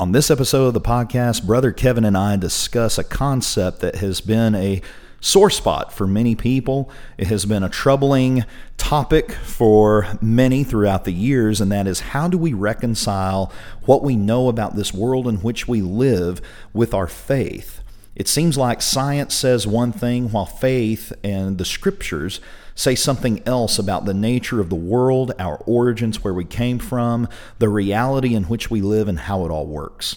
On this episode of the podcast, Brother Kevin and I discuss a concept that has been a sore spot for many people. It has been a troubling topic for many throughout the years, and that is how do we reconcile what we know about this world in which we live with our faith? It seems like science says one thing while faith and the scriptures say something else about the nature of the world, our origins, where we came from, the reality in which we live, and how it all works.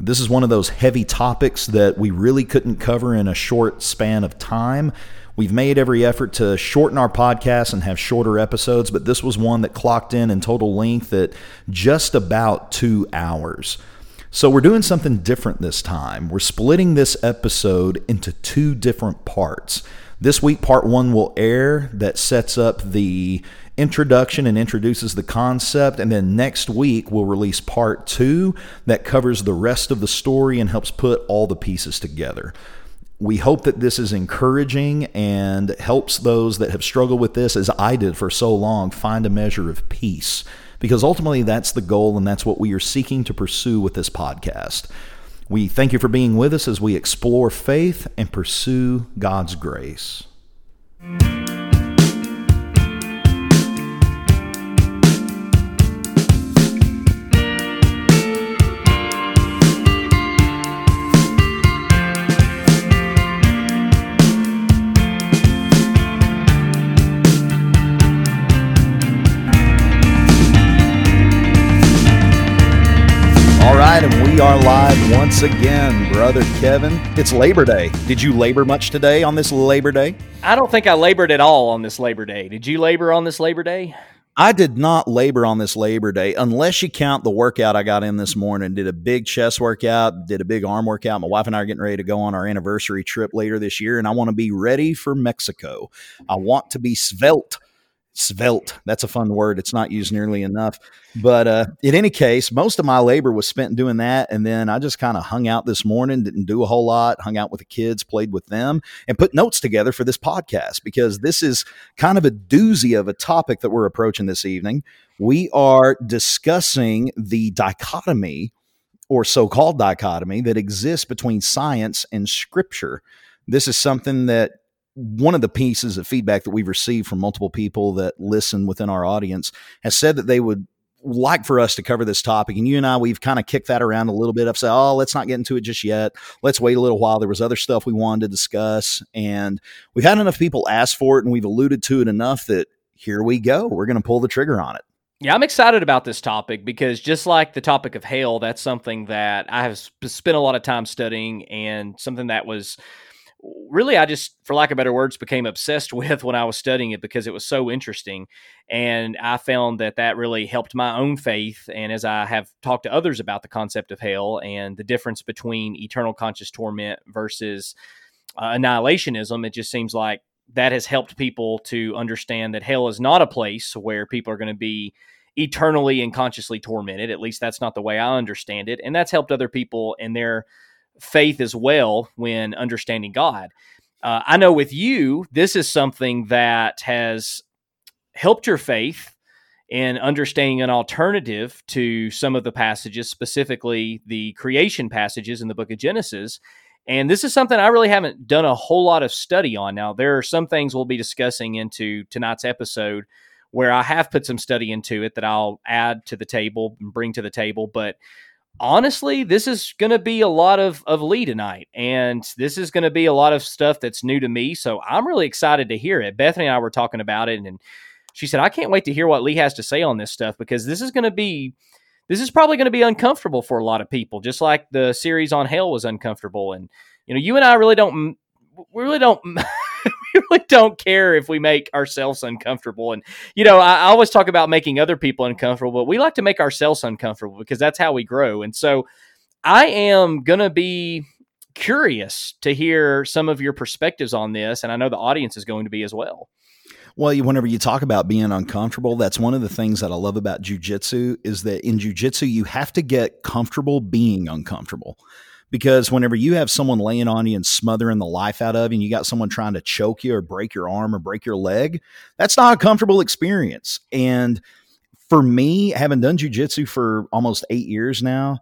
This is one of those heavy topics that we really couldn't cover in a short span of time. We've made every effort to shorten our podcast and have shorter episodes, but this was one that clocked in in total length at just about two hours. So we're doing something different this time. We're splitting this episode into two different parts. This week, part one will air that sets up the introduction and introduces the concept. And then next week, we'll release part two that covers the rest of the story and helps put all the pieces together. We hope that this is encouraging and helps those that have struggled with this, as I did for so long, find a measure of peace. Because ultimately, that's the goal, and that's what we are seeking to pursue with this podcast. We thank you for being with us as we explore faith and pursue God's grace. Once again, brother Kevin. It's Labor Day. Did you labor much today on this Labor Day? I don't think I labored at all on this Labor Day. Did you labor on this Labor Day? I did not labor on this Labor Day unless you count the workout I got in this morning. Did a big chest workout, did a big arm workout. My wife and I are getting ready to go on our anniversary trip later this year, and I want to be ready for Mexico. I want to be svelte svelte. That's a fun word. It's not used nearly enough. But uh, in any case, most of my labor was spent doing that. And then I just kind of hung out this morning, didn't do a whole lot, hung out with the kids, played with them, and put notes together for this podcast because this is kind of a doozy of a topic that we're approaching this evening. We are discussing the dichotomy or so called dichotomy that exists between science and scripture. This is something that one of the pieces of feedback that we've received from multiple people that listen within our audience has said that they would like for us to cover this topic and you and I we've kind of kicked that around a little bit. I've said, "Oh, let's not get into it just yet. Let's wait a little while." There was other stuff we wanted to discuss and we've had enough people ask for it and we've alluded to it enough that here we go. We're going to pull the trigger on it. Yeah, I'm excited about this topic because just like the topic of hail, that's something that I have spent a lot of time studying and something that was really I just, for lack of better words, became obsessed with when I was studying it because it was so interesting. And I found that that really helped my own faith. And as I have talked to others about the concept of hell and the difference between eternal conscious torment versus uh, annihilationism, it just seems like that has helped people to understand that hell is not a place where people are going to be eternally and consciously tormented. At least that's not the way I understand it. And that's helped other people in their faith as well when understanding God. Uh, I know with you, this is something that has helped your faith in understanding an alternative to some of the passages, specifically the creation passages in the book of Genesis. And this is something I really haven't done a whole lot of study on. Now, there are some things we'll be discussing into tonight's episode where I have put some study into it that I'll add to the table and bring to the table. But honestly, this is going to be a lot of, of Lee tonight. And this is going to be a lot of stuff that's new to me. So I'm really excited to hear it. Bethany and I were talking about it, and she said, I can't wait to hear what Lee has to say on this stuff because this is going to be. This is probably going to be uncomfortable for a lot of people, just like the series on hell was uncomfortable. And you know, you and I really don't, we really don't we really don't care if we make ourselves uncomfortable. And, you know, I, I, always talk about making other people uncomfortable, but we like to make ourselves uncomfortable because that's how we grow. And so I am going to be curious to hear some of your perspectives on this. And I know the audience is going to be as well. Well, whenever you talk about being uncomfortable, that's one of the things that I love about jujitsu is that in jujitsu, you have to get comfortable being uncomfortable because whenever you have someone laying on you and smothering the life out of you and you got someone trying to choke you or break your arm or break your leg that's not a comfortable experience and for me having done jujitsu for almost eight years now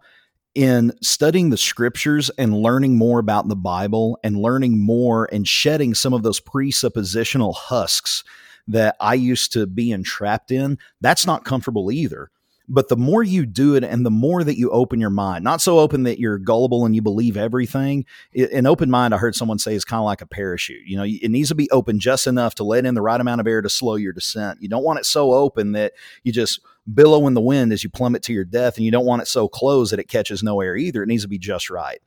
in studying the scriptures and learning more about the Bible and learning more and shedding some of those presuppositional husks that I used to be entrapped in, that's not comfortable either. But the more you do it and the more that you open your mind, not so open that you're gullible and you believe everything. An open mind, I heard someone say, is kind of like a parachute. You know, it needs to be open just enough to let in the right amount of air to slow your descent. You don't want it so open that you just billow in the wind as you plummet to your death, and you don't want it so closed that it catches no air either. It needs to be just right.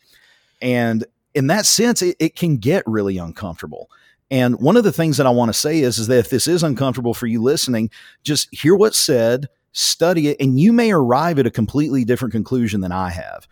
And in that sense, it, it can get really uncomfortable. And one of the things that I want to say is, is that if this is uncomfortable for you listening, just hear what's said, study it, and you may arrive at a completely different conclusion than I have.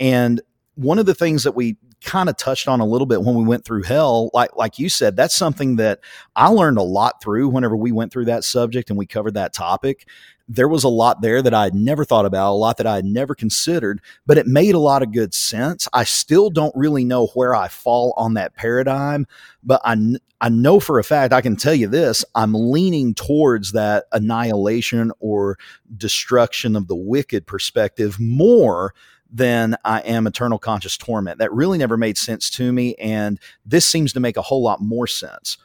And one of the things that we kind of touched on a little bit when we went through hell, like like you said, that's something that I learned a lot through whenever we went through that subject and we covered that topic there was a lot there that I had never thought about, a lot that I had never considered, but it made a lot of good sense. I still don't really know where I fall on that paradigm, but I, I know for a fact, I can tell you this I'm leaning towards that annihilation or destruction of the wicked perspective more than I am eternal conscious torment. That really never made sense to me. And this seems to make a whole lot more sense.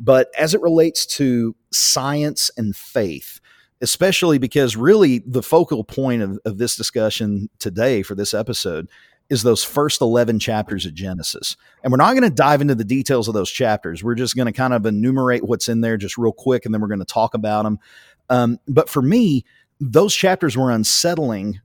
But as it relates to science and faith, especially because really the focal point of, of this discussion today for this episode is those first 11 chapters of Genesis. And we're not going to dive into the details of those chapters. We're just going to kind of enumerate what's in there just real quick, and then we're going to talk about them. Um, but for me, those chapters were unsettling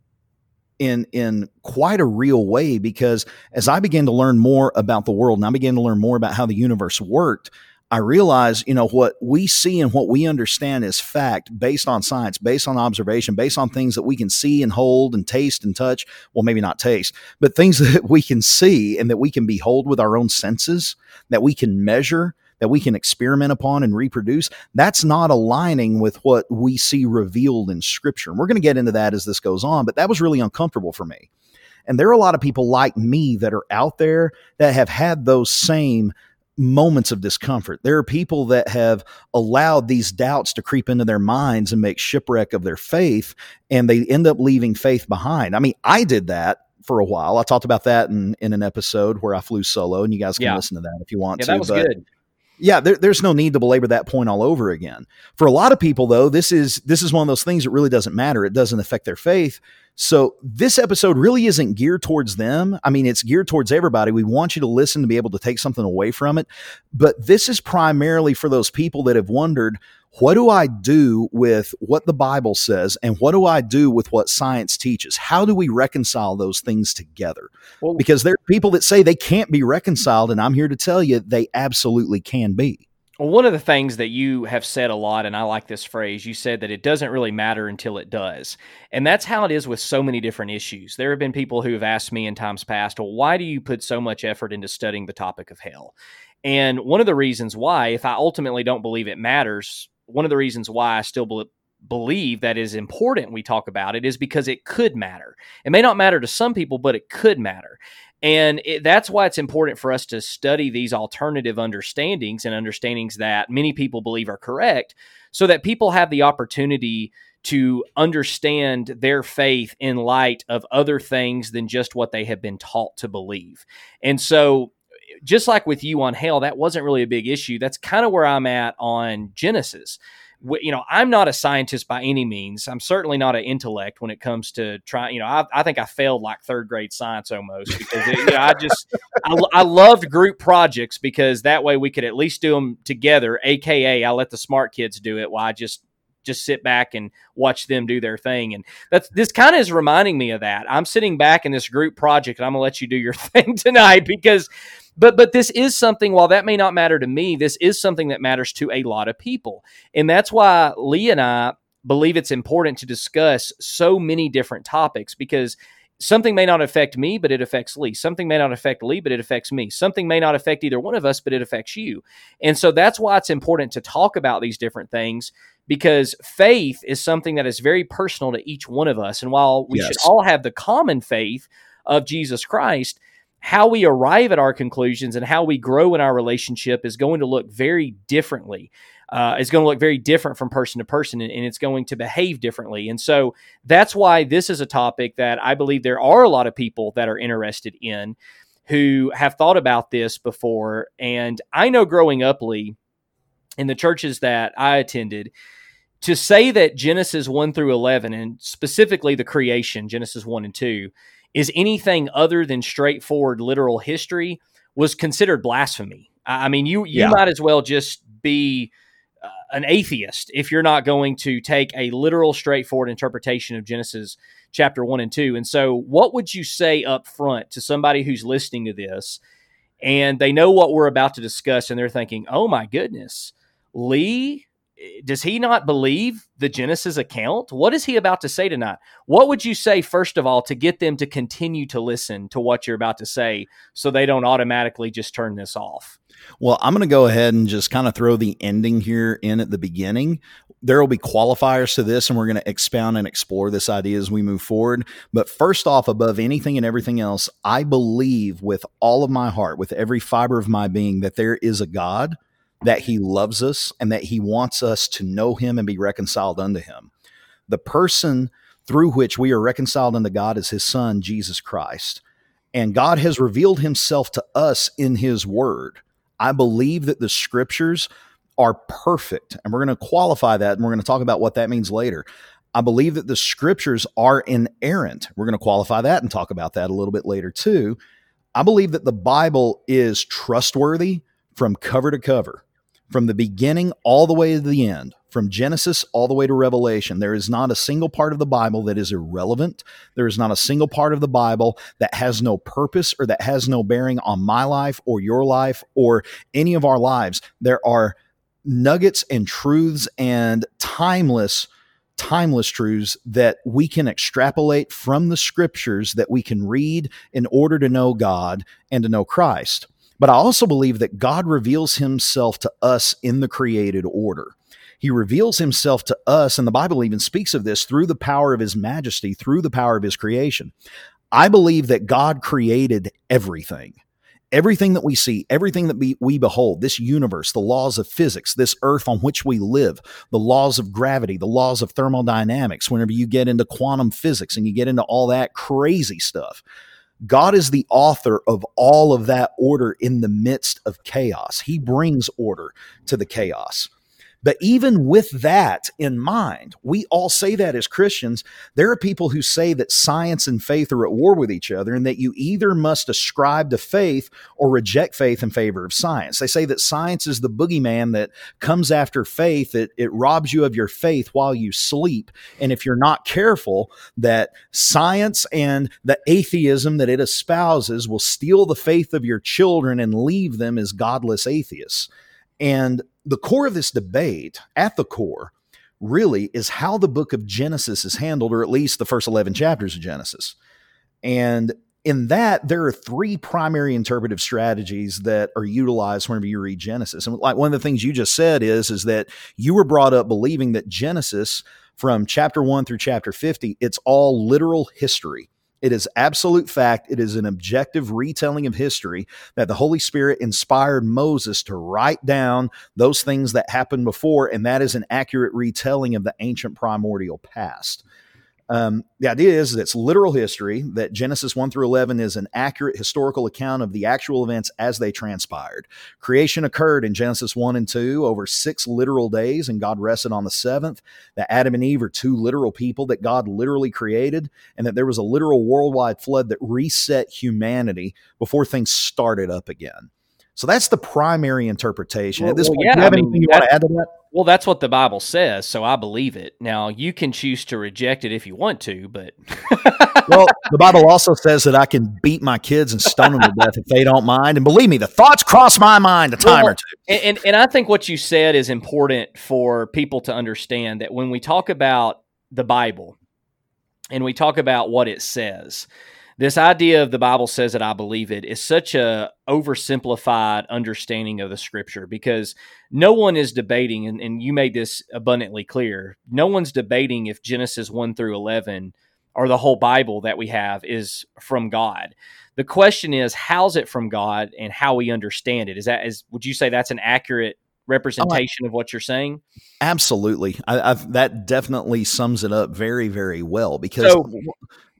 in in quite a real way because as I began to learn more about the world and I began to learn more about how the universe worked, I realize, you know, what we see and what we understand is fact based on science, based on observation, based on things that we can see and hold and taste and touch. Well, maybe not taste, but things that we can see and that we can behold with our own senses, that we can measure, that we can experiment upon and reproduce. That's not aligning with what we see revealed in scripture. And we're going to get into that as this goes on, but that was really uncomfortable for me. And there are a lot of people like me that are out there that have had those same moments of discomfort. There are people that have allowed these doubts to creep into their minds and make shipwreck of their faith, and they end up leaving faith behind. I mean, I did that for a while. I talked about that in, in an episode where I flew solo, and you guys can yeah. listen to that if you want yeah, to. That was but, good yeah, there, there's no need to belabor that point all over again. For a lot of people, though, this is this is one of those things that really doesn't matter. It doesn't affect their faith. So this episode really isn't geared towards them. I mean, it's geared towards everybody. We want you to listen to be able to take something away from it. But this is primarily for those people that have wondered, what do I do with what the Bible says and what do I do with what science teaches? How do we reconcile those things together? Well, because there are people that say they can't be reconciled, and I'm here to tell you they absolutely can be. One of the things that you have said a lot, and I like this phrase, you said that it doesn't really matter until it does. And that's how it is with so many different issues. There have been people who have asked me in times past, well, why do you put so much effort into studying the topic of hell? And one of the reasons why, if I ultimately don't believe it matters, one of the reasons why I still be- believe that is important we talk about it is because it could matter. It may not matter to some people, but it could matter. And it, that's why it's important for us to study these alternative understandings and understandings that many people believe are correct so that people have the opportunity to understand their faith in light of other things than just what they have been taught to believe. And so just like with you on hell, that wasn't really a big issue. That's kind of where I'm at on Genesis. You know, I'm not a scientist by any means. I'm certainly not an intellect when it comes to trying. You know, I, I think I failed like third grade science almost because it, you know, I just I, I loved group projects because that way we could at least do them together. AKA, I let the smart kids do it while I just just sit back and watch them do their thing. And that's this kind of is reminding me of that. I'm sitting back in this group project and I'm gonna let you do your thing tonight because but but this is something while that may not matter to me, this is something that matters to a lot of people. And that's why Lee and I believe it's important to discuss so many different topics because something may not affect me, but it affects Lee. Something may not affect Lee, but it affects me. Something may not affect either one of us, but it affects you. And so that's why it's important to talk about these different things because faith is something that is very personal to each one of us. And while we yes. should all have the common faith of Jesus Christ, how we arrive at our conclusions and how we grow in our relationship is going to look very differently. Uh, is going to look very different from person to person and, and, it's going to behave differently. And so that's why this is a topic that I believe there are a lot of people that are interested in who have thought about this before. And I know growing up, Lee, in the churches that I attended, to say that Genesis 1 through 11, and specifically the creation, Genesis 1 and 2, is anything other than straightforward literal history was considered blasphemy. I mean, you you yeah. might as well just be uh, an atheist if you're not going to take a literal, straightforward interpretation of Genesis chapter one and two. And so, what would you say up front to somebody who's listening to this and they know what we're about to discuss and they're thinking, "Oh my goodness, Lee does he not believe the Genesis account? What is he about to say tonight? What would you say, first of all, to get them to continue to listen to what you're about to say so they don't automatically just turn this off? Well, I'm going to go ahead and just kind of throw the ending here in at the beginning. There will be qualifiers to this, and we're going to expound and explore this idea as we move forward. But first off, above anything and everything else, I believe with all of my heart, with every fiber of my being, that there is a God that he loves us and that he wants us to know him and be reconciled unto him. The person through which we are reconciled unto God is his son, Jesus Christ. And God has revealed himself to us in his word. I believe that the scriptures are perfect. And we're going to qualify that and we're going to talk about what that means later. I believe that the scriptures are inerrant. We're going to qualify that and talk about that a little bit later too. I believe that the Bible is trustworthy from cover to cover from the beginning all the way to the end, from Genesis all the way to Revelation, there is not a single part of the Bible that is irrelevant. There is not a single part of the Bible that has no purpose or that has no bearing on my life or your life or any of our lives. There are nuggets and truths and timeless timeless truths that we can extrapolate from the scriptures that we can read in order to know God and to know Christ. But I also believe that God reveals himself to us in the created order. He reveals himself to us, and the Bible even speaks of this through the power of his majesty, through the power of his creation. I believe that God created everything. Everything that we see, everything that we, behold, this universe, the laws of physics, this earth on which we live, the laws of gravity, the laws of thermodynamics, whenever you get into quantum physics and you get into all that crazy stuff, God is the author of all of that order in the midst of chaos. He brings order to the chaos. But even with that in mind, we all say that as Christians. There are people who say that science and faith are at war with each other and that you either must ascribe to faith or reject faith in favor of science. They say that science is the boogeyman that comes after faith, it, it robs you of your faith while you sleep. And if you're not careful, that science and the atheism that it espouses will steal the faith of your children and leave them as godless atheists. And the core of this debate, at the core, really is how the book of Genesis is handled, or at least the first 11 chapters of Genesis. And in that, there are three primary interpretive strategies that are utilized whenever you read Genesis. And like one of the things you just said is, is that you were brought up believing that Genesis from chapter one through chapter 50, it's all literal history. It is absolute fact. It is an objective retelling of history that the Holy Spirit inspired Moses to write down those things that happened before, and that is an accurate retelling of the ancient primordial past. Um, the idea is that it's literal history, that Genesis 1 through 11 is an accurate historical account of the actual events as they transpired. Creation occurred in Genesis 1 and 2 over six literal days, and God rested on the seventh. That Adam and Eve are two literal people that God literally created, and that there was a literal worldwide flood that reset humanity before things started up again. So that's the primary interpretation. Well, At this well, point, yeah, do you have I mean, anything you want to add to that? Well, that's what the Bible says, so I believe it. Now, you can choose to reject it if you want to, but well, the Bible also says that I can beat my kids and stone them to death if they don't mind. And believe me, the thoughts cross my mind a time well, or two. And, and and I think what you said is important for people to understand that when we talk about the Bible and we talk about what it says, this idea of the Bible says that I believe it is such a oversimplified understanding of the scripture because no one is debating, and, and you made this abundantly clear. No one's debating if Genesis 1 through 11 or the whole Bible that we have is from God. The question is, how's it from God and how we understand it? Is that is would you say that's an accurate representation oh, I, of what you're saying? Absolutely. I, I've, that definitely sums it up very, very well because. So,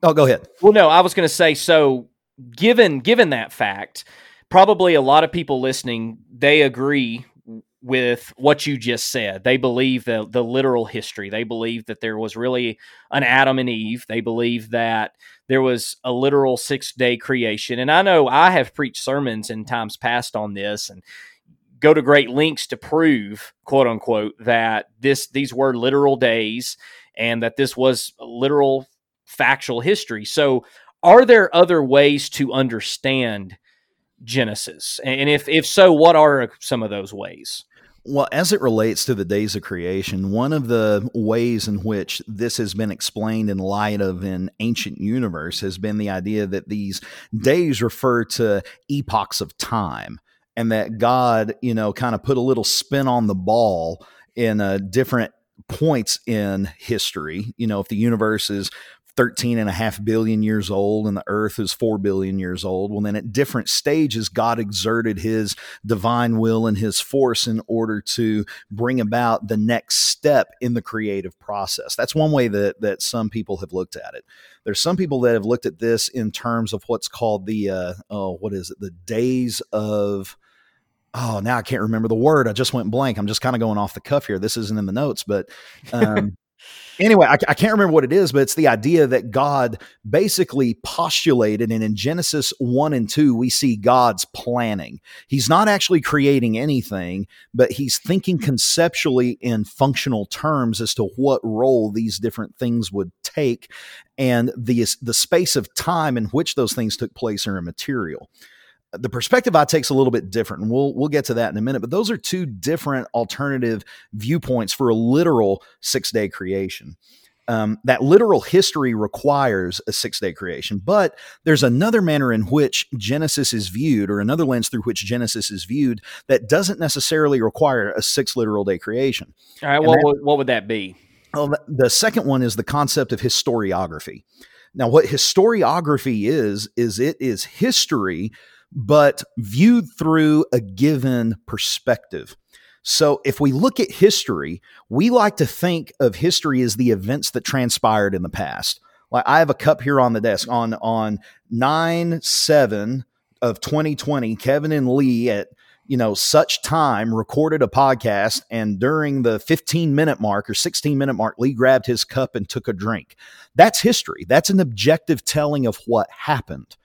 oh, go ahead. Well, no, I was going to say so. Given given that fact, probably a lot of people listening they agree with what you just said. They believe the the literal history. They believe that there was really an Adam and Eve. They believe that there was a literal six day creation. And I know I have preached sermons in times past on this and go to great lengths to prove, quote unquote, that this these were literal days and that this was literal factual history. So are there other ways to understand Genesis? And if if so, what are some of those ways? Well, as it relates to the days of creation, one of the ways in which this has been explained in light of an ancient universe has been the idea that these days refer to epochs of time and that God, you know, kind of put a little spin on the ball in a different points in history. You know, if the universe is 13 and a half billion years old and the earth is 4 billion years old. Well, then at different stages, God exerted his divine will and his force in order to bring about the next step in the creative process. That's one way that, that some people have looked at it. There's some people that have looked at this in terms of what's called the, uh, oh, what is it? The days of, oh now i can't remember the word i just went blank i'm just kind of going off the cuff here this isn't in the notes but um, anyway, I, I, can't remember what it is, but it's the idea that God basically postulated, and in Genesis 1 and 2, we see God's planning. He's not actually creating anything, but he's thinking mm-hmm. conceptually in functional terms as to what role these different things would take and the, the space of time in which those things took place are immaterial the perspective I take is a little bit different, and we'll we'll get to that in a minute. But those are two different alternative viewpoints for a literal six day creation. Um, that literal history requires a six day creation, but there's another manner in which Genesis is viewed, or another lens through which Genesis is viewed, that doesn't necessarily require a six literal day creation. All right, what, that, what would that be? Well, the second one is the concept of historiography. Now, what historiography is, is it is history but viewed through a given perspective. So, if we look at history, we like to think of history as the events that transpired in the past. Like I have a cup here on the desk on on nine seven of 2020. Kevin and Lee at you know such time recorded a podcast, and during the 15 minute mark or 16 minute mark, Lee grabbed his cup and took a drink. That's history. That's an objective telling of what happened.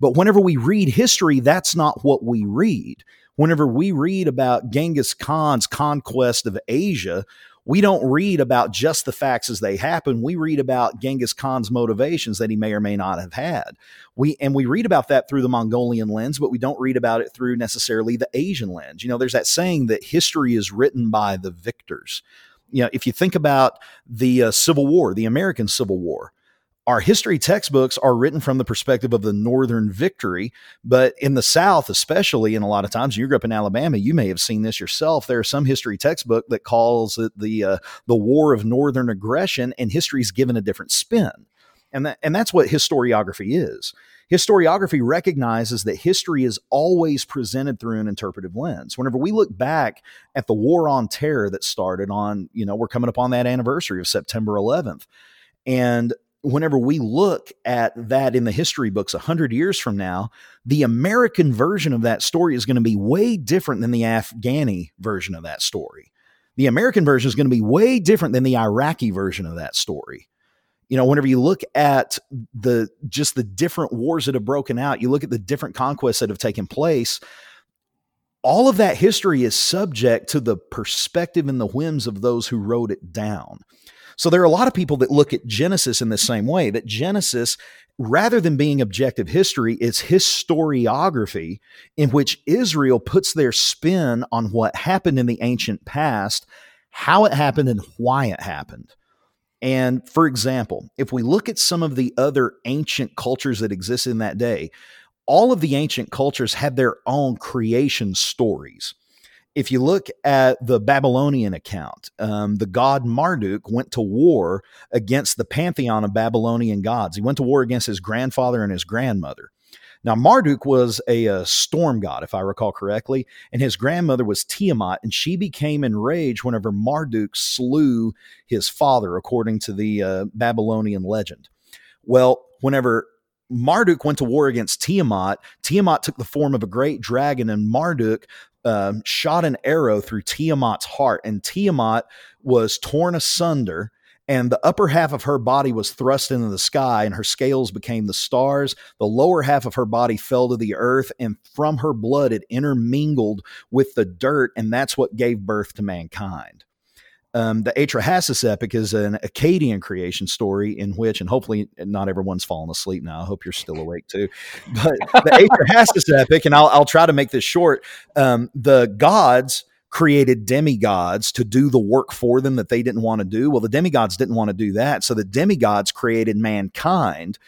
But whenever we read history, that's not what we read. Whenever we read about Genghis Khan's conquest of Asia, we don't read about just the facts as they happen. We read about Genghis Khan's motivations that he may or may not have had. We and we read about that through the Mongolian lens, but we don't read about it through necessarily the Asian lens. You know, there's that saying that history is written by the victors. You know, if you think about the uh, Civil War, the American Civil War, our history textbooks are written from the perspective of the northern victory but in the south especially and a lot of times you grew up in alabama you may have seen this yourself there are some history textbook that calls it the uh, the war of northern aggression and history is given a different spin. And that and that's what historiography is. Historiography recognizes that history is always presented through an interpretive lens. Whenever we look back at the war on terror that started on you know we're coming up on that anniversary of september 11th and whenever we look at that in the history books 100 years from now, the American version of that story is going to be way different than the Afghani version of that story. The American version is going to be way different than the Iraqi version of that story. You know, whenever you look at the just the different wars that have broken out, you look at the different conquests that have taken place, all of that history is subject to the perspective and the whims of those who wrote it down. So there are a lot of people that look at Genesis in the same way that Genesis, rather than being objective history, is historiography in which Israel puts their spin on what happened in the ancient past, how it happened, and why it happened. And for example, if we look at some of the other ancient cultures that exist in that day, all of the ancient cultures had their own creation stories if you look at the Babylonian account, um, the god Marduk went to war against the pantheon of Babylonian gods. He went to war against his grandfather and his grandmother. Now, Marduk was a, a, storm god, if I recall correctly, and his grandmother was Tiamat, and she became enraged whenever Marduk slew his father, according to the uh, Babylonian legend. Well, whenever Marduk went to war against Tiamat, Tiamat took the form of a great dragon, and Marduk um, shot an arrow through Tiamat's heart, and Tiamat was torn asunder and the upper half of her body was thrust into the sky and her scales became the stars. The lower half of her body fell to the earth and from her blood it intermingled with the dirt and that's what gave birth to mankind um, the Atrahasis epic is an Akkadian creation story in which, and hopefully not everyone's fallen asleep now. I hope you're still awake too. But the Atrahasis epic, and I'll, I'll try to make this short. Um, the gods created demigods to do the work for them that they didn't want to do. Well, the demigods didn't want to do that. So the demigods created mankind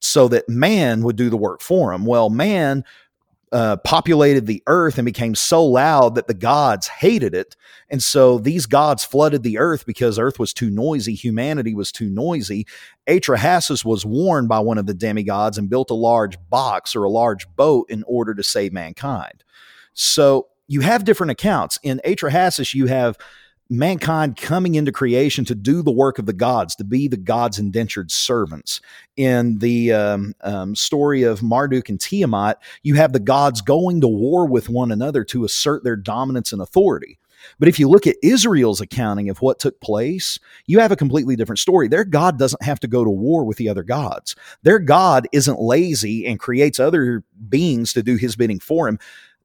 so that man would do the work for them. Well, man uh, populated the earth and became so loud that the gods hated it. And so these gods flooded the earth because earth was too noisy, humanity was too noisy. Atrahasis was warned by one of the demigods and built a large box or a large boat in order to save mankind. So you have different accounts. In Atrahasis, you have mankind coming into creation to do the work of the gods, to be the gods' indentured servants. In the um, um, story of Marduk and Tiamat, you have the gods going to war with one another to assert their dominance and authority. But if you look at Israel's accounting of what took place, you have a completely different story. Their God doesn't have to go to war with the other gods. Their God isn't lazy and creates other beings to do his bidding for him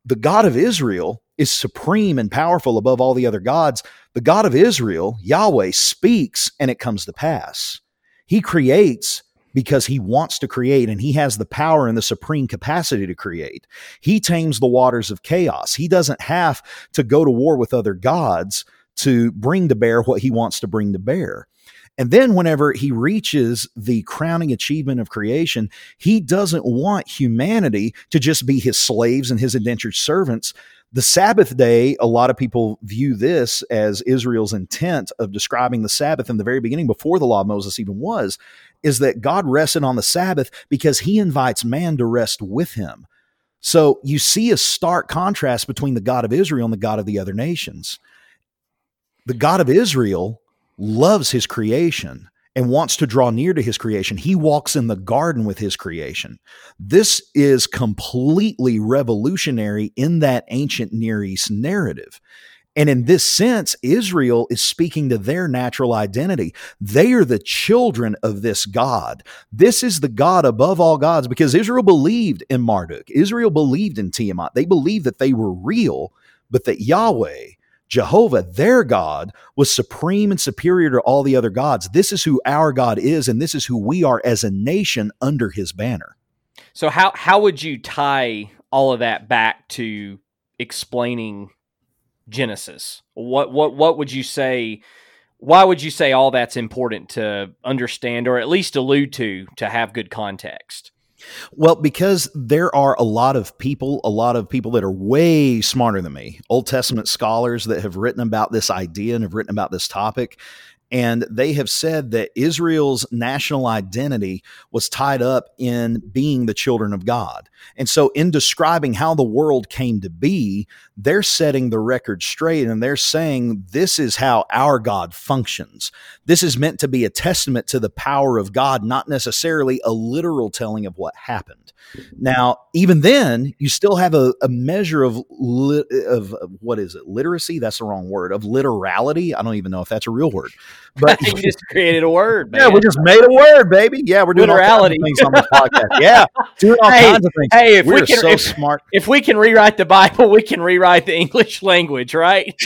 the God of Israel is supreme and powerful above all the other gods. The God of Israel, Yahweh, speaks and it comes to pass. He creates because he wants to create and he has the power and the supreme capacity to create. He tames the waters of chaos. He doesn't have to go to war with other gods to bring to bear what he wants to bring to bear. And then, whenever he reaches the crowning achievement of creation, he doesn't want humanity to just be his slaves and his indentured servants. The Sabbath day, a lot of people view this as Israel's intent of describing the Sabbath in the very beginning, before the law of Moses even was, is that God rested on the Sabbath because he invites man to rest with him. So you see a stark contrast between the God of Israel and the God of the other nations. The God of Israel loves his creation and wants to draw near to his creation. He walks in the garden with his creation. This is completely revolutionary in that ancient Near East narrative. And in this sense, Israel is speaking to their natural identity. They are the children of this God. This is the God above all gods because Israel believed in Marduk. Israel believed in Tiamat. They believed that they were real, but that Yahweh Jehovah, their God, was supreme and superior to all the other gods. This is who our God is, and this is who we are as a nation under his banner. So how how would you tie all of that back to explaining Genesis? What what what would you say why would you say all that's important to understand or at least allude to to have good context? Well, because there are a lot of people, a lot of people that are way smarter than me, Old Testament scholars that have written about this idea and have written about this topic. And they have said that Israel's national identity was tied up in being the children of God. And so, in describing how the world came to be, they're setting the record straight and they're saying this is how our God functions. This is meant to be a testament to the power of God, not necessarily a literal telling of what happened. Now, even then, you still have a, a measure of, li- of, of what is it? Literacy? That's the wrong word. Of literality. I don't even know if that's a real word. But you just created a word. Man. Yeah, we just made a word, baby. Yeah, we're doing literality things on the podcast. Yeah, doing all hey, kinds of things. Hey, if we're we can, so if, smart. If we can rewrite the Bible, we can rewrite the English language, right?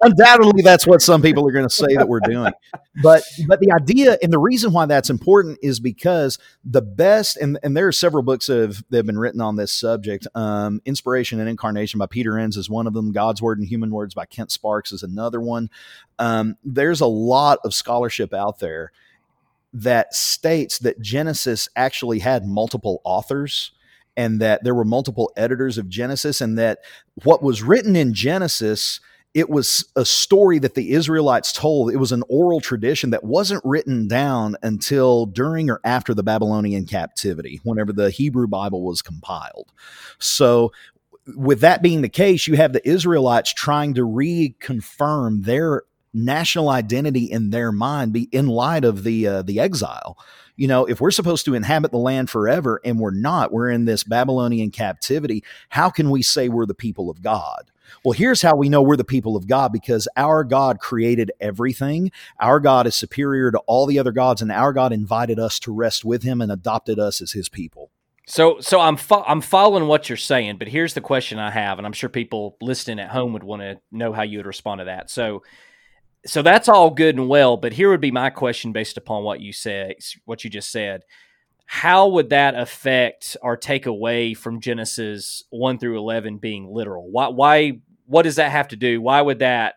Undoubtedly, that's what some people are going to say that we're doing. But but the idea and the reason why that's important is because the best and and there are several books that have, that have been written on this subject. Um, Inspiration and Incarnation by Peter Enns is one of them. God's Word and Human Words by Kent Sparks is another one. Um, there's a lot of scholarship out there that states that Genesis actually had multiple authors and that there were multiple editors of Genesis, and that what was written in Genesis it was a story that the Israelites told. It was an oral tradition that wasn't written down until during or after the Babylonian captivity, whenever the Hebrew Bible was compiled. So, with that being the case, you have the Israelites trying to reconfirm their national identity in their mind in light of the uh, the exile you know if we're supposed to inhabit the land forever and we're not we're in this babylonian captivity how can we say we're the people of god well, here's how we know we're the people of God because our God created everything. Our God is superior to all the other gods, and our God invited us to rest with Him and adopted us as His people. So, so I'm fo- I'm following what you're saying, but here's the question I have, and I'm sure people listening at home would want to know how you would respond to that. So, so that's all good and well, but here would be my question based upon what you said, what you just said. How would that affect or take away from Genesis one through eleven being literal? Why, why what does that have to do? Why would that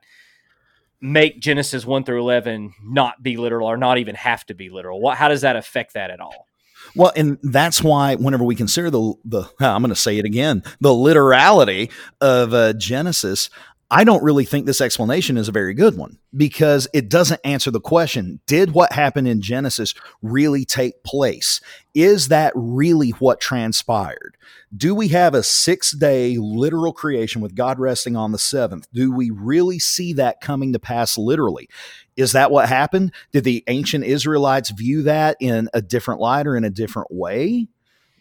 make Genesis 1 through 11 not be literal or not even have to be literal? What, how does that affect that at all? Well, and that's why whenever we consider the the I'm going to say it again, the literality of uh, Genesis, I don't really think this explanation is a very good one because it doesn't answer the question Did what happened in Genesis really take place? Is that really what transpired? Do we have a six day literal creation with God resting on the seventh? Do we really see that coming to pass literally? Is that what happened? Did the ancient Israelites view that in a different light or in a different way?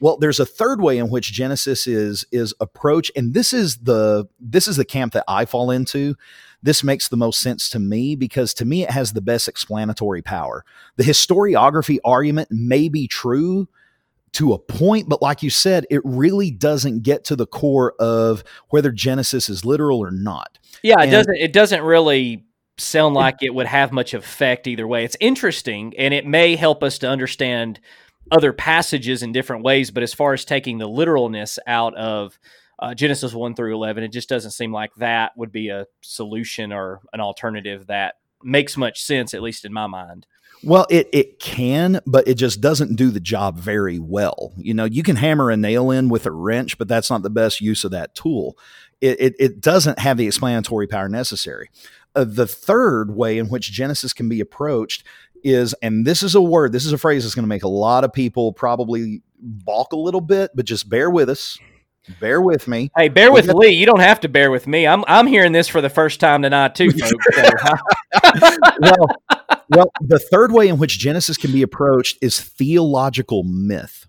Well, there's a third way in which Genesis is is approach, and this is the this is the camp that I fall into. This makes the most sense to me because to me it has the best explanatory power. The historiography argument may be true to a point, but like you said, it really doesn't get to the core of whether Genesis is literal or not. Yeah, it and, doesn't it doesn't really sound like it would have much effect either way. It's interesting and it may help us to understand other passages in different ways, but as far as taking the literalness out of uh, Genesis 1 through 11, it just doesn't seem like that would be a solution or an alternative that makes much sense, at least in my mind. Well, it it can, but it just doesn't do the job very well. You know, you can hammer a nail in with a wrench, but that's not the best use of that tool. It it, it doesn't have the explanatory power necessary. Uh, the third way in which Genesis can be approached is, and this is a word, this is a phrase that's going to make a lot of people probably balk a little bit, but just bear with us. Bear with me. Hey, bear with Lee. You don't have to bear with me. I'm I'm hearing this for the first time tonight too, folks. well, well, the third way in which Genesis can be approached is theological myth.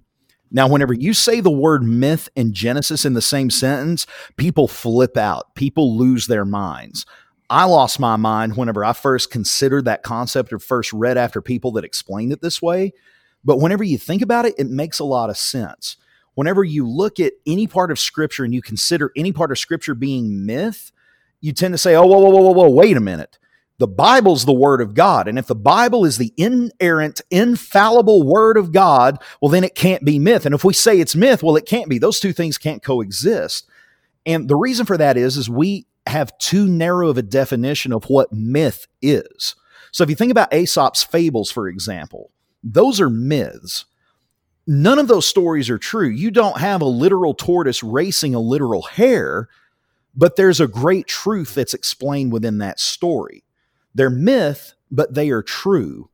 Now, whenever you say the word myth and Genesis in the same sentence, people flip out. People lose their minds. I lost my mind whenever I first considered that concept or first read after people that explained it this way. But whenever you think about it, it makes a lot of sense. Whenever you look at any part of scripture and you consider any part of scripture being myth, you tend to say, oh, whoa, whoa, whoa, whoa, wait a minute. The Bible's the word of God. And if the Bible is the inerrant, infallible word of God, well, then it can't be myth. And if we say it's myth, well, it can't be. Those two things can't coexist. And the reason for that is, is we have too narrow of a definition of what myth is. So if you think about Aesop's fables, for example, those are myths. None of those stories are true. You don't have a literal tortoise racing a literal hare, but there's a great truth that's explained within that story. They're myth, but they are true.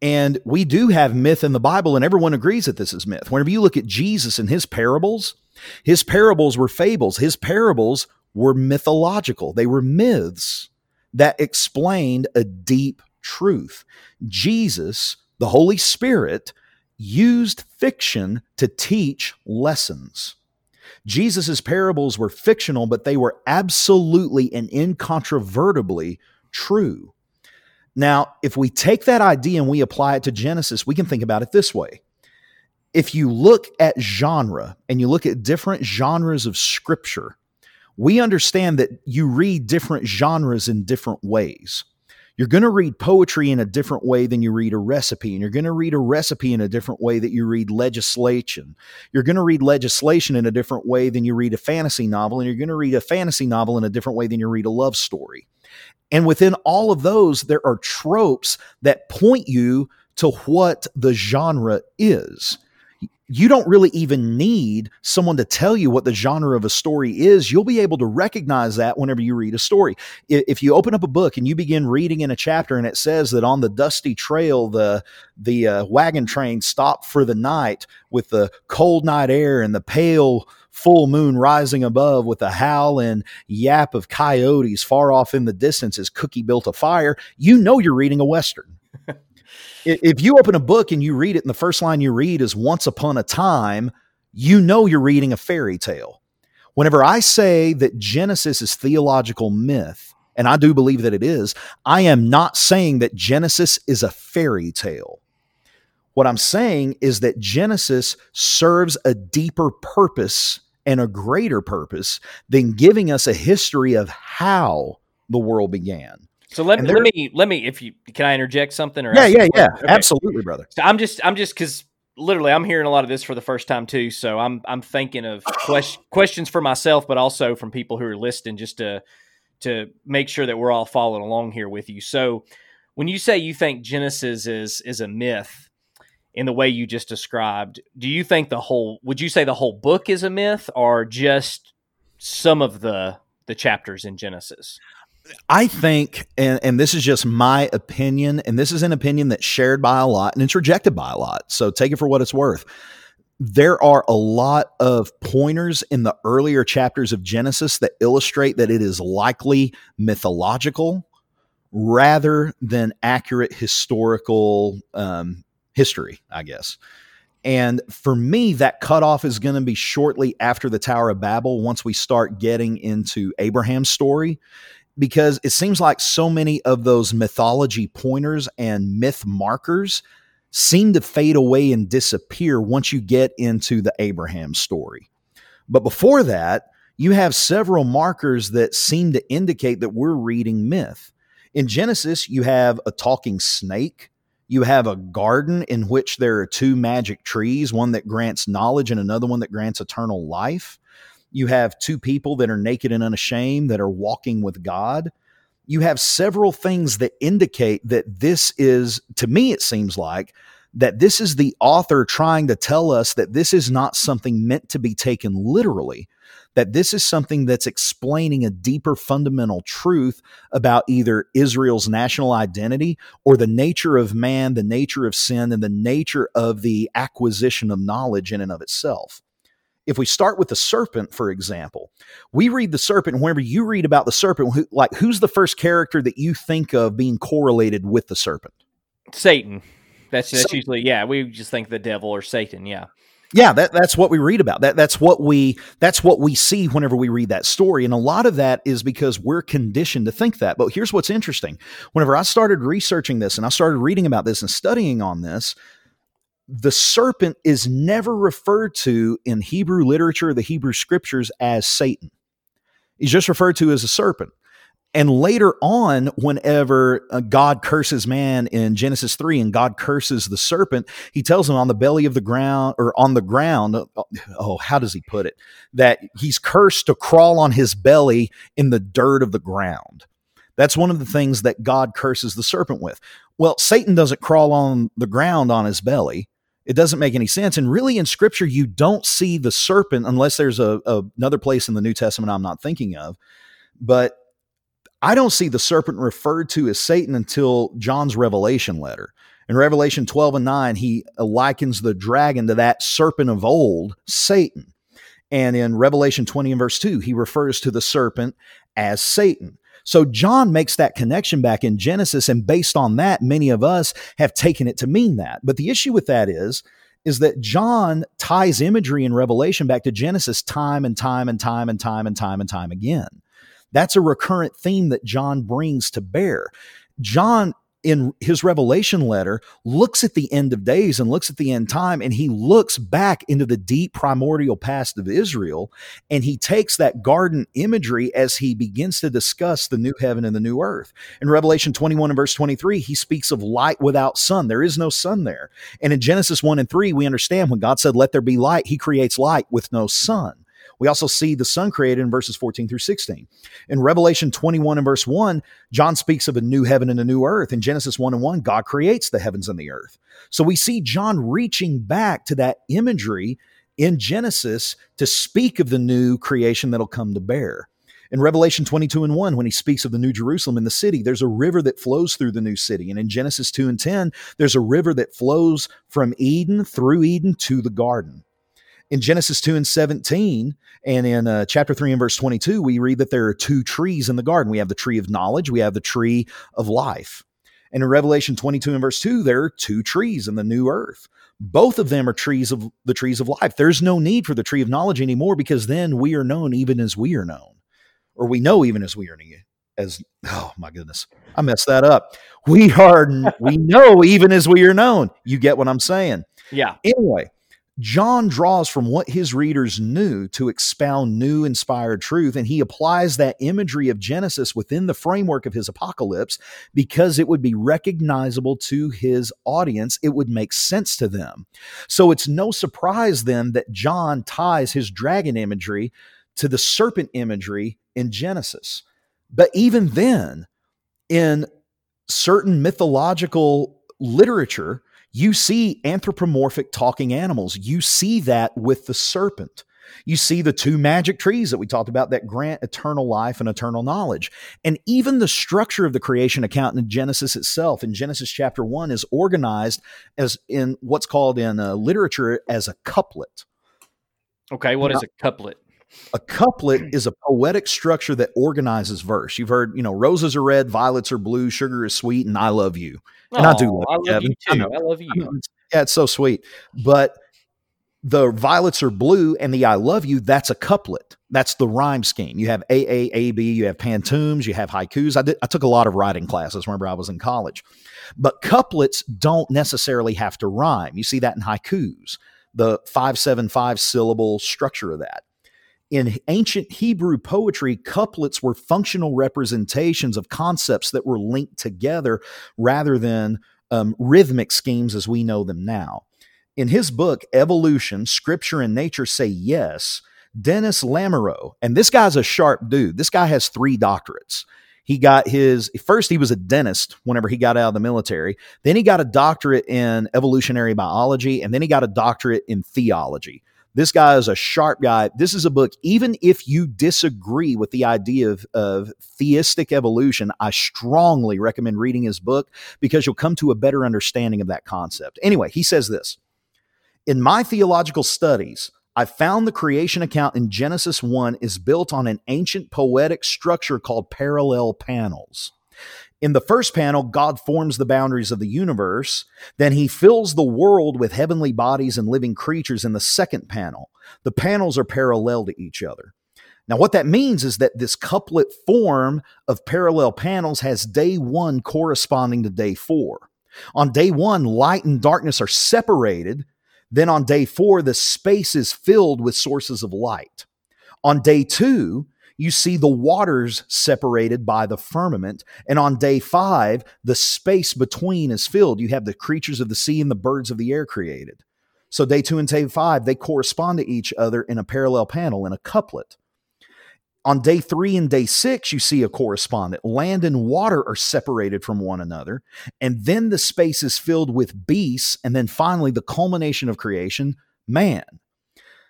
And we do have myth in the Bible, and everyone agrees that this is myth. Whenever you look at Jesus and his parables, his parables were fables. His parables were mythological, they were myths that explained a deep truth. Jesus, the Holy Spirit, used fiction to teach lessons. Jesus' parables were fictional, but they were absolutely and incontrovertibly true. Now, if we take that idea and we apply it to Genesis, we can think about it this way. If you look at genre and you look at different genres of scripture, we understand that you read different genres in different ways. You're going to read poetry in a different way than you read a recipe, and you're going to read a recipe in a different way that you read legislation. You're going to read legislation in a different way than you read a fantasy novel, and you're going to read a fantasy novel in a different way than you read a love story. And within all of those, there are tropes that point you to what the genre is you don't really even need someone to tell you what the genre of a story is. You'll be able to recognize that whenever you read a story. If you open up a book and you begin reading in a chapter and it says that on the dusty trail, the the uh, wagon train stopped for the night with the cold night air and the pale full moon rising above with a howl and yap of coyotes far off in the distance as Cookie built a fire, you know you're reading a western if you open a book and you read it and the first line you read is once upon a time, you know you're reading a fairy tale. Whenever I say that Genesis is theological myth, and I do believe that it is, I am not saying that Genesis is a fairy tale. What I'm saying is that Genesis serves a deeper purpose and a greater purpose than giving us a history of how the world began. So let me let me let me if you can I interject something or yeah yeah yeah okay. absolutely brother. So I'm just I'm just because literally I'm hearing a lot of this for the first time too. So I'm I'm thinking of quest- questions for myself, but also from people who are listening, just to to make sure that we're all following along here with you. So when you say you think Genesis is is a myth in the way you just described, do you think the whole would you say the whole book is a myth or just some of the the chapters in Genesis? I think, and, and this is just my opinion, and this is an opinion that's shared by a lot and it's rejected by a lot. So take it for what it's worth. There are a lot of pointers in the earlier chapters of Genesis that illustrate that it is likely mythological rather than accurate historical um, history, I guess. And for me, that cutoff is going to be shortly after the Tower of Babel once we start getting into Abraham's story because it seems like so many of those mythology pointers and myth markers seem to fade away and disappear once you get into the Abraham story. But before that, you have several markers that seem to indicate that we're reading myth. In Genesis, you have a talking snake. You have a garden in which there are two magic trees, one that grants knowledge and another one that grants eternal life. You have two people that are naked and unashamed that are walking with God. You have several things that indicate that this is, to me, it seems like, that this is the author trying to tell us that this is not something meant to be taken literally, that this is something that's explaining a deeper fundamental truth about either Israel's national identity or the nature of man, the nature of sin, and the nature of the acquisition of knowledge in and of itself if we start with the serpent, for example, we read the serpent. Whenever you read about the serpent, who, like who's the first character that you think of being correlated with the serpent? Satan. That's that's usually yeah. We just think the devil or Satan. Yeah. Yeah, that, that's what we read about. That that's what we that's what we see whenever we read that story. And a lot of that is because we're conditioned to think that. But here's what's interesting. Whenever I started researching this and I started reading about this and studying on this, the serpent is never referred to in Hebrew literature, the Hebrew scriptures, as Satan. He's just referred to as a serpent. And later on, whenever uh, God curses man in Genesis 3 and God curses the serpent, he tells him on the belly of the ground or on the ground, uh, oh, how does he put it? That he's cursed to crawl on his belly in the dirt of the ground. That's one of the things that God curses the serpent with. Well, Satan doesn't crawl on the ground on his belly. It doesn't make any sense. And really, in Scripture, you don't see the serpent unless there's a, a another place in the New Testament I'm not thinking of. But I don't see the serpent referred to as Satan until John's Revelation letter. In Revelation 12 and 9, he likens the dragon to that serpent of old, Satan. And in Revelation 20 and verse 2, he refers to the serpent as Satan. So John makes that connection back in Genesis, and based on that, many of us have taken it to mean that. But the issue with that is, is that John ties imagery in Revelation back to Genesis time and time and time and time and time and time again. That's a recurrent theme that John brings to bear. John in his revelation letter looks at the end of days and looks at the end time and he looks back into the deep primordial past of Israel and he takes that garden imagery as he begins to discuss the new heaven and the new earth. In Revelation 21 and verse 23, he speaks of light without sun. There is no sun there. And in Genesis 1 and 3, we understand when God said, Let there be light, he creates light with no sun. We also see the sun created in verses 14 through 16. In Revelation 21 and verse 1, John speaks of a new heaven and a new earth. In Genesis 1 and 1, God creates the heavens and the earth. So we see John reaching back to that imagery in Genesis to speak of the new creation that'll come to bear. In Revelation 22 and 1, when he speaks of the New Jerusalem in the city, there's a river that flows through the new city. And in Genesis 2 and 10, there's a river that flows from Eden through Eden to the garden. In Genesis 2 and 17, and in uh, chapter 3 and verse 22, we read that there are two trees in the garden. We have the tree of knowledge, we have the tree of life. And in Revelation 22 and verse 2, there are two trees in the new earth. Both of them are trees of the trees of life. There's no need for the tree of knowledge anymore because then we are known even as we are known or we know even as we are known as oh my goodness i messed that up we are we know even as we are known you get what i'm saying yeah anyway john draws from what his readers knew to expound new inspired truth and he applies that imagery of genesis within the framework of his apocalypse because it would be recognizable to his audience it would make sense to them so it's no surprise then that john ties his dragon imagery to the serpent imagery in Genesis. But even then, in certain mythological literature, you see anthropomorphic talking animals. You see that with the serpent. You see the two magic trees that we talked about that grant eternal life and eternal knowledge. And even the structure of the creation account in Genesis itself, in Genesis chapter 1, is organized as in what's called in uh, literature as a couplet. Okay, what now, is a couplet? A couplet is a poetic structure that organizes verse. You've heard, you know, roses are red, violets are blue, sugar is sweet, and I love you. And I do love, I love Kevin. you too. I, I love you. yeah, it's so sweet. But the violets are blue and the I love you, that's a couplet. That's the rhyme scheme. You have AAAB, you have pantoums, you have haikus. I, did, I took a lot of writing classes whenever I was in college. But couplets don't necessarily have to rhyme. You see that in haikus, the 575 syllable structure of that in ancient Hebrew poetry, couplets were functional representations of concepts that were linked together rather than um, rhythmic schemes as we know them now. In his book, Evolution Scripture and Nature Say Yes, Dennis Lamoureux, and this guy's a sharp dude. This guy has three doctorates. He got his first, he was a dentist whenever he got out of the military. Then he got a doctorate in evolutionary biology, and then he got a doctorate in theology. This guy is a sharp guy. This is a book, even if you disagree with the idea of, of theistic evolution, I strongly recommend reading his book because you'll come to a better understanding of that concept. Anyway, he says this In my theological studies, I found the creation account in Genesis 1 is built on an ancient poetic structure called parallel panels. In the first panel, God forms the boundaries of the universe. Then he fills the world with heavenly bodies and living creatures in the second panel. The panels are parallel to each other. Now, what that means is that this couplet form of parallel panels has day one corresponding to day four. On day one, light and darkness are separated. Then on day four, the space is filled with sources of light. On day two, you see the waters separated by the firmament. And on day five, the space between is filled. You have the creatures of the sea and the birds of the air created. So day two and day five, they correspond to each other in a parallel panel, in a couplet. On day three and day six, you see a correspondent. Land and water are separated from one another. And then the space is filled with beasts. And then finally, the culmination of creation, man.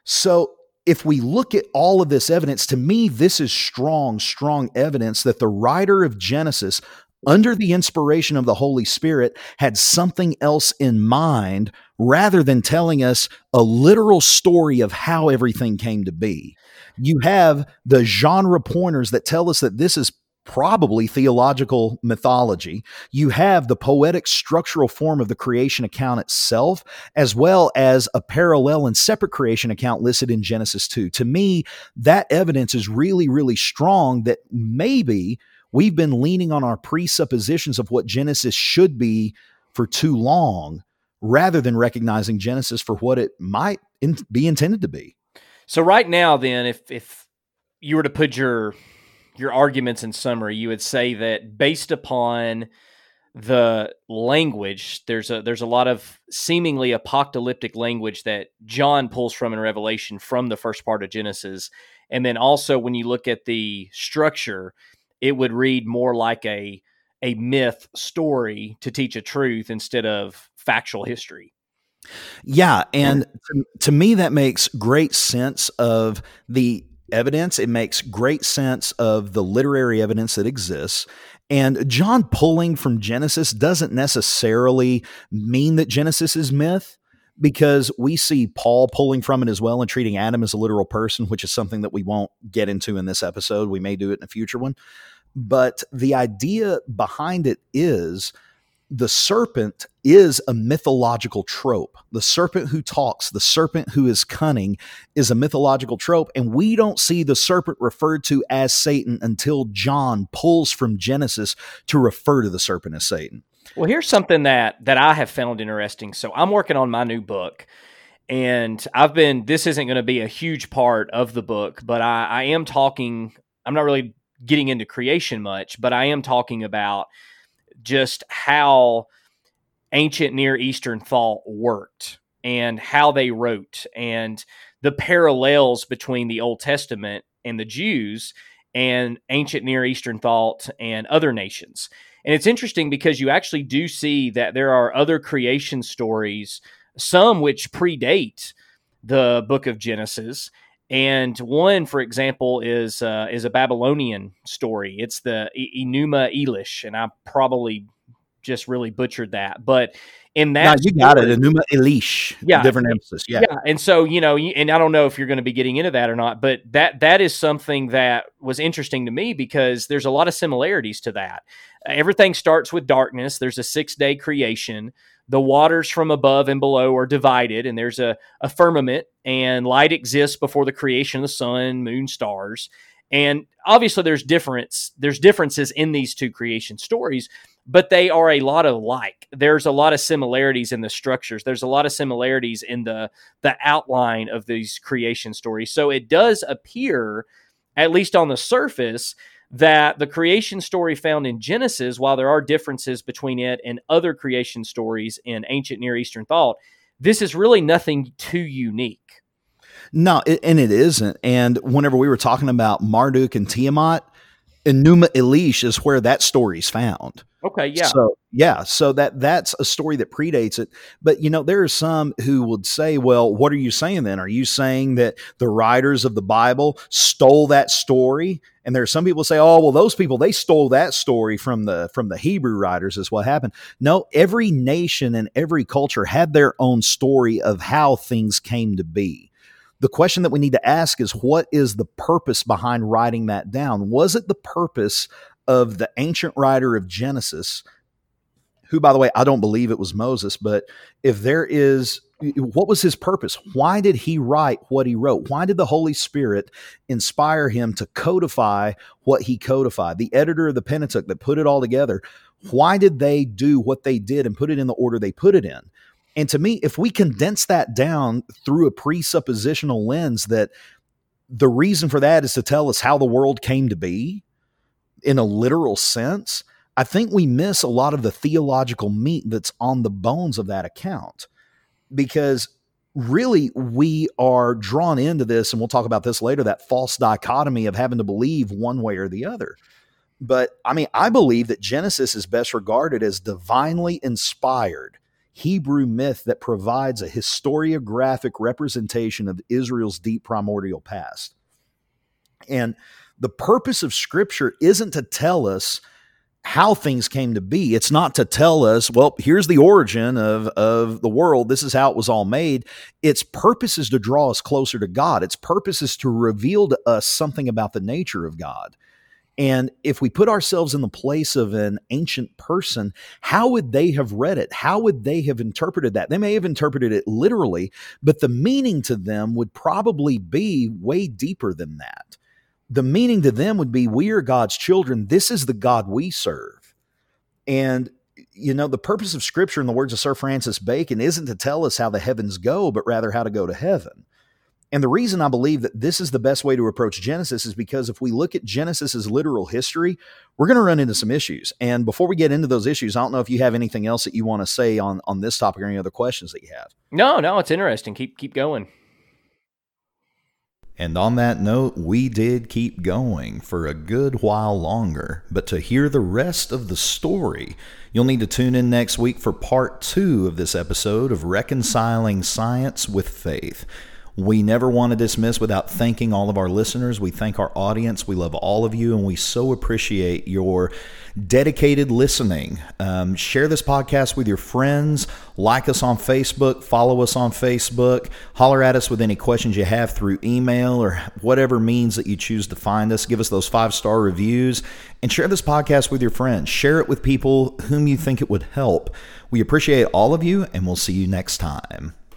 So if we look at all of this evidence, to me, this is strong, strong evidence that the writer of Genesis, under the inspiration of the Holy Spirit, had something else in mind rather than telling us a literal story of how everything came to be. You have the genre pointers that tell us that this is probably theological mythology. You have the poetic structural form of the creation account itself, as well as a parallel and separate creation account listed in Genesis 2. To me, that evidence is really, really strong that maybe we've been leaning on our presuppositions of what Genesis should be for too long rather than recognizing Genesis for what it might in, be intended to be. So right now then if if you were to put your your arguments in summary, you would say that based upon the language there's a there's a lot of seemingly apocalyptic language that John pulls from in Revelation from the first part of Genesis. And then also when you look at the structure it would read more like a a myth story to teach a truth instead of factual history. Yeah and to, to me that makes great sense of the evidence it makes great sense of the literary evidence that exists and John pulling from Genesis doesn't necessarily mean that Genesis is myth because we see Paul pulling from it as well and treating Adam as a literal person, which is something that we won't get into in this episode. We may do it in a future one. But the idea behind it is the serpent is a mythological trope. The serpent who talks, the serpent who is cunning, is a mythological trope. And we don't see the serpent referred to as Satan until John pulls from Genesis to refer to the serpent as Satan. Well, here's something that that I have found interesting. So I'm working on my new book, and I've been. This isn't going to be a huge part of the book, but I, I am talking. I'm not really getting into creation much, but I am talking about just how ancient Near Eastern thought worked and how they wrote and the parallels between the Old Testament and the Jews and ancient Near Eastern thought and other nations. And it's interesting because you actually do see that there are other creation stories, some which predate the book of Genesis. And one, for example, is uh, is a Babylonian story. It's the Enuma Elish, and I probably just really butchered that. But in that, no, you story, got it, Enuma Elish. Yeah, different emphasis. Yeah, yeah. And so you know, and I don't know if you're going to be getting into that or not, but that that is something that was interesting to me because there's a lot of similarities to that. Everything starts with darkness. There's a six day creation the waters from above and below are divided, and there's a, a firmament, and light exists before the creation of the sun, moon, stars. And obviously, there's difference. There's differences in these two creation stories, but they are a lot alike. There's a lot of similarities in the structures. There's a lot of similarities in the the outline of these creation stories. So it does appear, at least on the surface, that the creation story found in Genesis, while there are differences between it and other creation stories in ancient Near Eastern thought, this is really nothing too unique. No, it, and it isn't. And whenever we were talking about Marduk and Tiamat, Enuma Elish is where that story is found. Okay, yeah. So yeah, so that that's a story that predates it. But you know, there are some who would say, "Well, what are you saying then? Are you saying that the writers of the Bible stole that story?" And there are some people say, "Oh, well, those people they stole that story from the from the Hebrew writers." Is what happened. No, every nation and every culture had their own story of how things came to be. The question that we need to ask is what is the purpose behind writing that down? Was it the purpose of the ancient writer of Genesis, who, by the way, I don't believe it was Moses, but if there is, what was his purpose? Why did he write what he wrote? Why did the Holy Spirit inspire him to codify what he codified? The editor of the Pentateuch that put it all together, why did they do what they did and put it in the order they put it in? And to me, if we condense that down through a presuppositional lens that the reason for that is to tell us how the world came to be, in a literal sense, I think we miss a lot of the theological meat that's on the bones of that account because really we are drawn into this, and we'll talk about this later that false dichotomy of having to believe one way or the other. But I mean, I believe that Genesis is best regarded as divinely inspired Hebrew myth that provides a historiographic representation of Israel's deep primordial past. And the purpose of scripture isn't to tell us how things came to be. It's not to tell us, well, here's the origin of, of the world. This is how it was all made. Its purpose is to draw us closer to God. Its purpose is to reveal to us something about the nature of God. And if we put ourselves in the place of an ancient person, how would they have read it? How would they have interpreted that? They may have interpreted it literally, but the meaning to them would probably be way deeper than that the meaning to them would be we are God's children. This is the God we serve. And, you know, the purpose of Scripture, in the words of Sir Francis Bacon, isn't to tell us how the heavens go, but rather how to go to heaven. And the reason I believe that this is the best way to approach Genesis is because if we look at Genesis as literal history, we're going to run into some issues. And before we get into those issues, I don't know if you have anything else that you want to say on on this topic or any other questions that you have. No, no, it's interesting. Keep keep going. And on that note, we did keep going for a good while longer. But to hear the rest of the story, you'll need to tune in next week for part two of this episode of Reconciling Science with Faith. We never want to dismiss without thanking all of our listeners. We thank our audience. We love all of you, and we so appreciate your dedicated listening. Um, share this podcast with your friends. Like us on Facebook. Follow us on Facebook. Holler at us with any questions you have through email or whatever means that you choose to find us. Give us those five star reviews and share this podcast with your friends. Share it with people whom you think it would help. We appreciate all of you, and we'll see you next time.